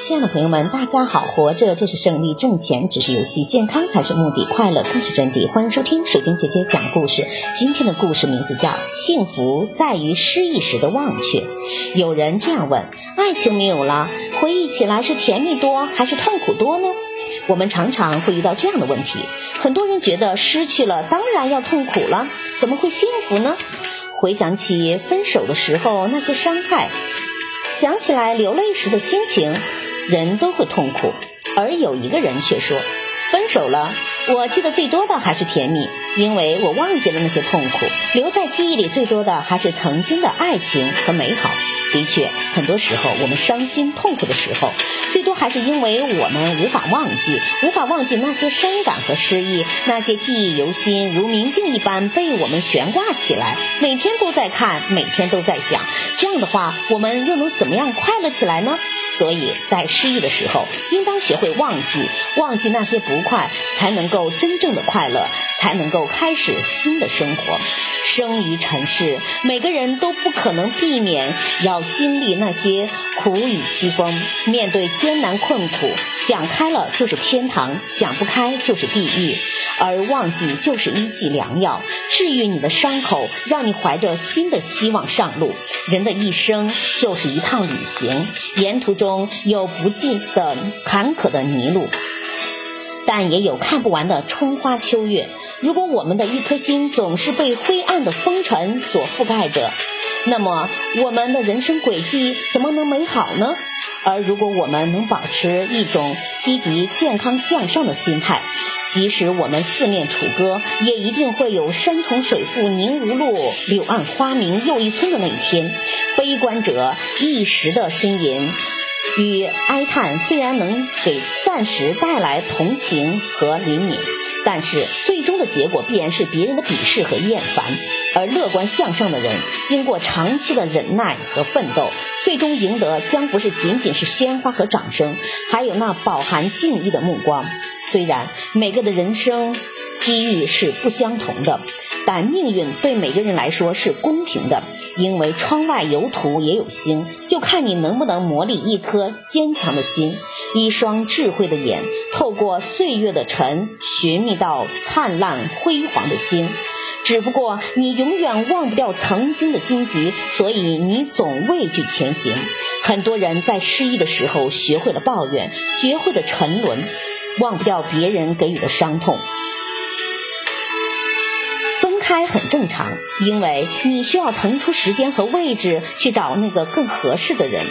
亲爱的朋友们，大家好！活着就是胜利，挣钱只是游戏，健康才是目的，快乐更是真谛。欢迎收听水晶姐姐讲故事。今天的故事名字叫《幸福在于失意时的忘却》。有人这样问：爱情没有了，回忆起来是甜蜜多还是痛苦多呢？我们常常会遇到这样的问题。很多人觉得失去了当然要痛苦了，怎么会幸福呢？回想起分手的时候那些伤害，想起来流泪时的心情。人都会痛苦，而有一个人却说：“分手了，我记得最多的还是甜蜜，因为我忘记了那些痛苦，留在记忆里最多的还是曾经的爱情和美好。”的确，很多时候我们伤心痛苦的时候，最多还是因为我们无法忘记，无法忘记那些伤感和失意，那些记忆犹新，如明镜一般被我们悬挂起来，每天都在看，每天都在想。这样的话，我们又能怎么样快乐起来呢？所以在失意的时候，应当学会忘记，忘记那些不快，才能够真正的快乐，才能够开始新的生活。生于尘世，每个人都不可能避免要经历那些苦雨凄风，面对艰难困苦，想开了就是天堂，想不开就是地狱。而忘记就是一剂良药，治愈你的伤口，让你怀着新的希望上路。人的一生就是一趟旅行，沿途中有不尽的坎坷的泥路，但也有看不完的春花秋月。如果我们的一颗心总是被灰暗的风尘所覆盖着，那么我们的人生轨迹怎么能美好呢？而如果我们能保持一种积极、健康、向上的心态，即使我们四面楚歌，也一定会有山重水复凝无路，柳暗花明又一村的那一天。悲观者一时的呻吟与哀叹，虽然能给暂时带来同情和怜悯，但是最终的结果必然是别人的鄙视和厌烦。而乐观向上的人，经过长期的忍耐和奋斗，最终赢得将不是仅仅是鲜花和掌声，还有那饱含敬意的目光。虽然每个的人生机遇是不相同的，但命运对每个人来说是公平的。因为窗外有土也有星，就看你能不能磨砺一颗坚强的心，一双智慧的眼，透过岁月的尘，寻觅到灿烂辉煌的星。只不过你永远忘不掉曾经的荆棘，所以你总畏惧前行。很多人在失意的时候学会了抱怨，学会了沉沦，忘不掉别人给予的伤痛。开很正常，因为你需要腾出时间和位置去找那个更合适的人。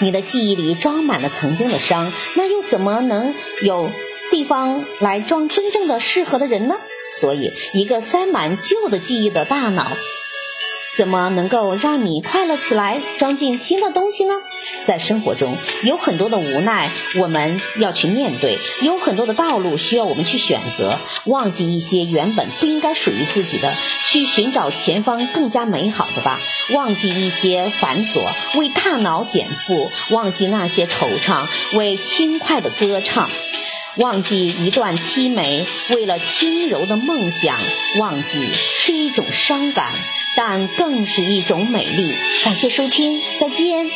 你的记忆里装满了曾经的伤，那又怎么能有地方来装真正的适合的人呢？所以，一个塞满旧的记忆的大脑，怎么能够让你快乐起来，装进新的东西呢？在生活中，有很多的无奈，我们要去面对；有很多的道路需要我们去选择。忘记一些原本不应该属于自己的，去寻找前方更加美好的吧。忘记一些繁琐，为大脑减负；忘记那些惆怅，为轻快的歌唱。忘记一段凄美，为了轻柔的梦想；忘记是一种伤感，但更是一种美丽。感谢收听，再见。